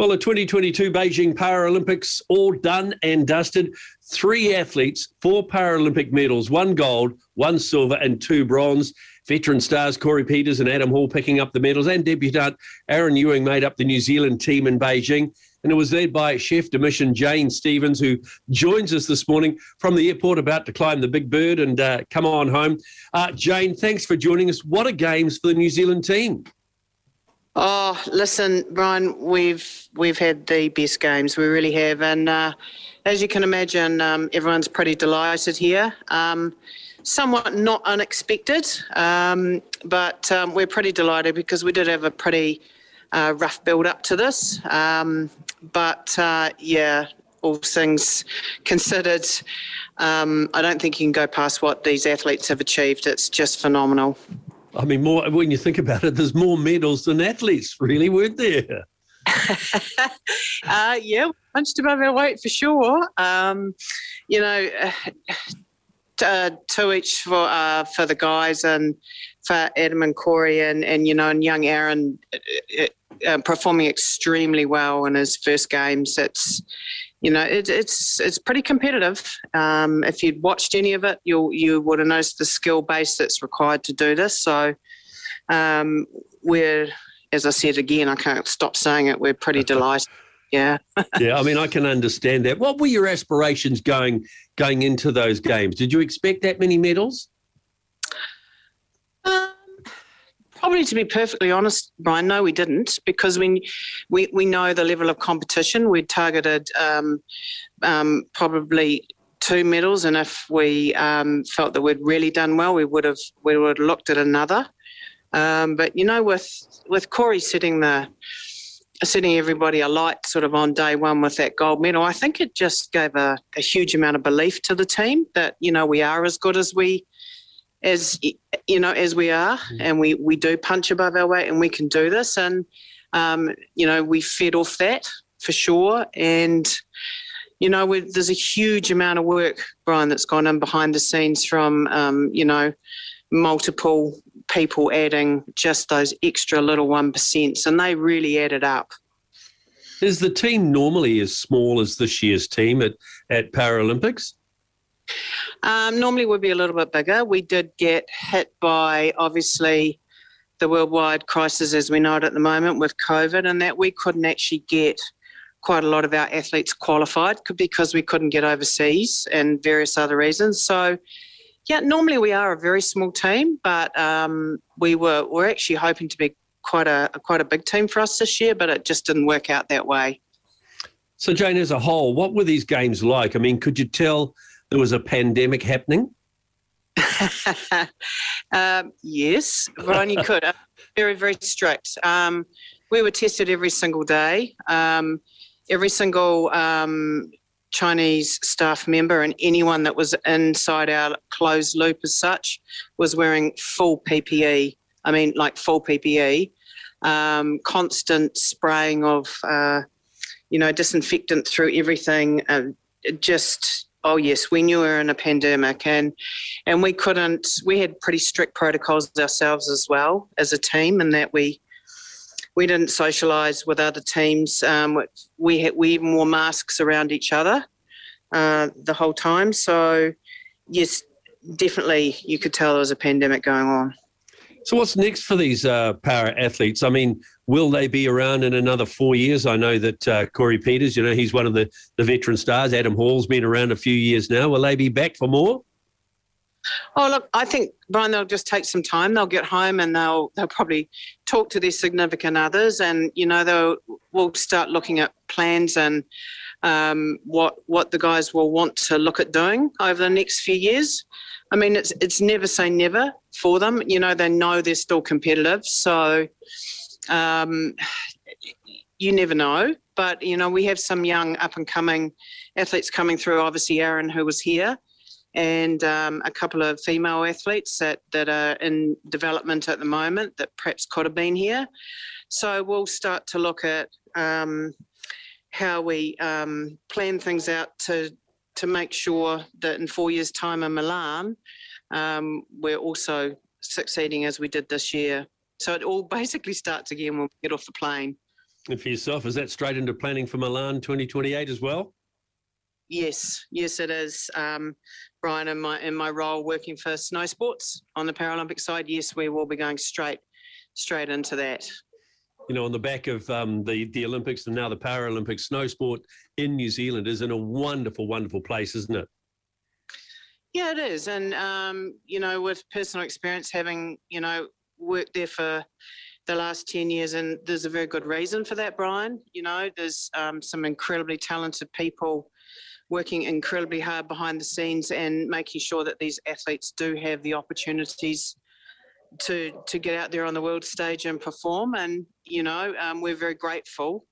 Well, the 2022 Beijing Paralympics all done and dusted. Three athletes, four Paralympic medals, one gold, one silver, and two bronze. Veteran stars Corey Peters and Adam Hall picking up the medals, and debutant Aaron Ewing made up the New Zealand team in Beijing. And it was led by chef de mission Jane Stevens, who joins us this morning from the airport, about to climb the big bird and uh, come on home. Uh, Jane, thanks for joining us. What a games for the New Zealand team! Oh, listen, Brian, we've we've had the best games. We really have, and uh, as you can imagine, um, everyone's pretty delighted here. Um, somewhat not unexpected, um, but um, we're pretty delighted because we did have a pretty uh, rough build up to this. Um, but uh, yeah, all things considered, um, I don't think you can go past what these athletes have achieved. It's just phenomenal. I mean, more when you think about it, there's more medals than athletes, really, weren't there? uh, yeah, punched above our weight for sure. Um, you know, uh, two each for uh, for the guys and for Adam and Corey and, and you know and young Aaron uh, uh, performing extremely well in his first games. It's you know, it, it's it's pretty competitive. Um, if you'd watched any of it, you you would have noticed the skill base that's required to do this. So um, we're, as I said again, I can't stop saying it. We're pretty delighted. Yeah. yeah, I mean, I can understand that. What were your aspirations going going into those games? Did you expect that many medals? Probably to be perfectly honest, Brian, no, we didn't because we we, we know the level of competition. We targeted um, um, probably two medals, and if we um, felt that we'd really done well, we would have we would have looked at another. Um, but you know, with with Corey setting the setting everybody alight sort of on day one with that gold medal, I think it just gave a, a huge amount of belief to the team that you know we are as good as we as you know as we are mm. and we we do punch above our weight and we can do this. And um, you know we fed off that for sure. And you know there's a huge amount of work brian that's gone in behind the scenes from um, you know multiple people adding just those extra little one percents and they really added up. Is the team normally as small as this year's team at, at paralympics um, normally would be a little bit bigger. We did get hit by obviously the worldwide crisis as we know it at the moment with COVID, and that we couldn't actually get quite a lot of our athletes qualified because we couldn't get overseas and various other reasons. So, yeah, normally we are a very small team, but um, we were we're actually hoping to be quite a quite a big team for us this year, but it just didn't work out that way. So, Jane, as a whole, what were these games like? I mean, could you tell there was a pandemic happening? um, yes, Ron, you could. Very, very strict. Um, we were tested every single day. Um, every single um, Chinese staff member and anyone that was inside our closed loop as such was wearing full PPE. I mean, like full PPE. Um, constant spraying of, uh, you know, disinfectant through everything. Uh, just Oh yes, we knew we were in a pandemic, and and we couldn't. We had pretty strict protocols ourselves as well as a team, and that we we didn't socialise with other teams. Um, we had, we even wore masks around each other uh, the whole time. So yes, definitely, you could tell there was a pandemic going on. So what's next for these uh, para athletes? I mean, Will they be around in another four years? I know that uh, Corey Peters, you know, he's one of the, the veteran stars. Adam Hall's been around a few years now. Will they be back for more? Oh look, I think Brian, they'll just take some time. They'll get home and they'll they'll probably talk to their significant others, and you know they'll we'll start looking at plans and um, what what the guys will want to look at doing over the next few years. I mean, it's it's never say never for them. You know, they know they're still competitive, so um, you never know. But, you know, we have some young up and coming athletes coming through. Obviously, Aaron, who was here, and um, a couple of female athletes that, that are in development at the moment that perhaps could have been here. So we'll start to look at um, how we um, plan things out to to make sure that in four years' time in Milan, um, we're also succeeding as we did this year. So it all basically starts again when we get off the plane. And for yourself, is that straight into planning for Milan 2028 as well? Yes, yes, it is. Um, Brian, in my in my role working for snow sports on the Paralympic side, yes, we will be going straight straight into that. You know, on the back of um, the the Olympics and now the Paralympics, snow sport in New Zealand is in a wonderful, wonderful place, isn't it? Yeah, it is, and um, you know, with personal experience, having you know worked there for the last 10 years and there's a very good reason for that brian you know there's um, some incredibly talented people working incredibly hard behind the scenes and making sure that these athletes do have the opportunities to to get out there on the world stage and perform. And you know, um, we're very grateful,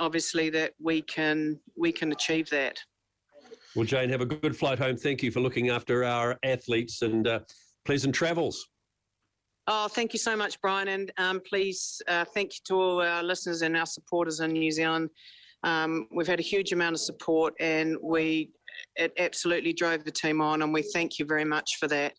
obviously, that we can we can achieve that. Well, Jane, have a good flight home. Thank you for looking after our athletes and uh, pleasant travels. Oh, thank you so much, Brian. And um, please, uh, thank you to all our listeners and our supporters in New Zealand. Um, we've had a huge amount of support, and we it absolutely drove the team on, and we thank you very much for that.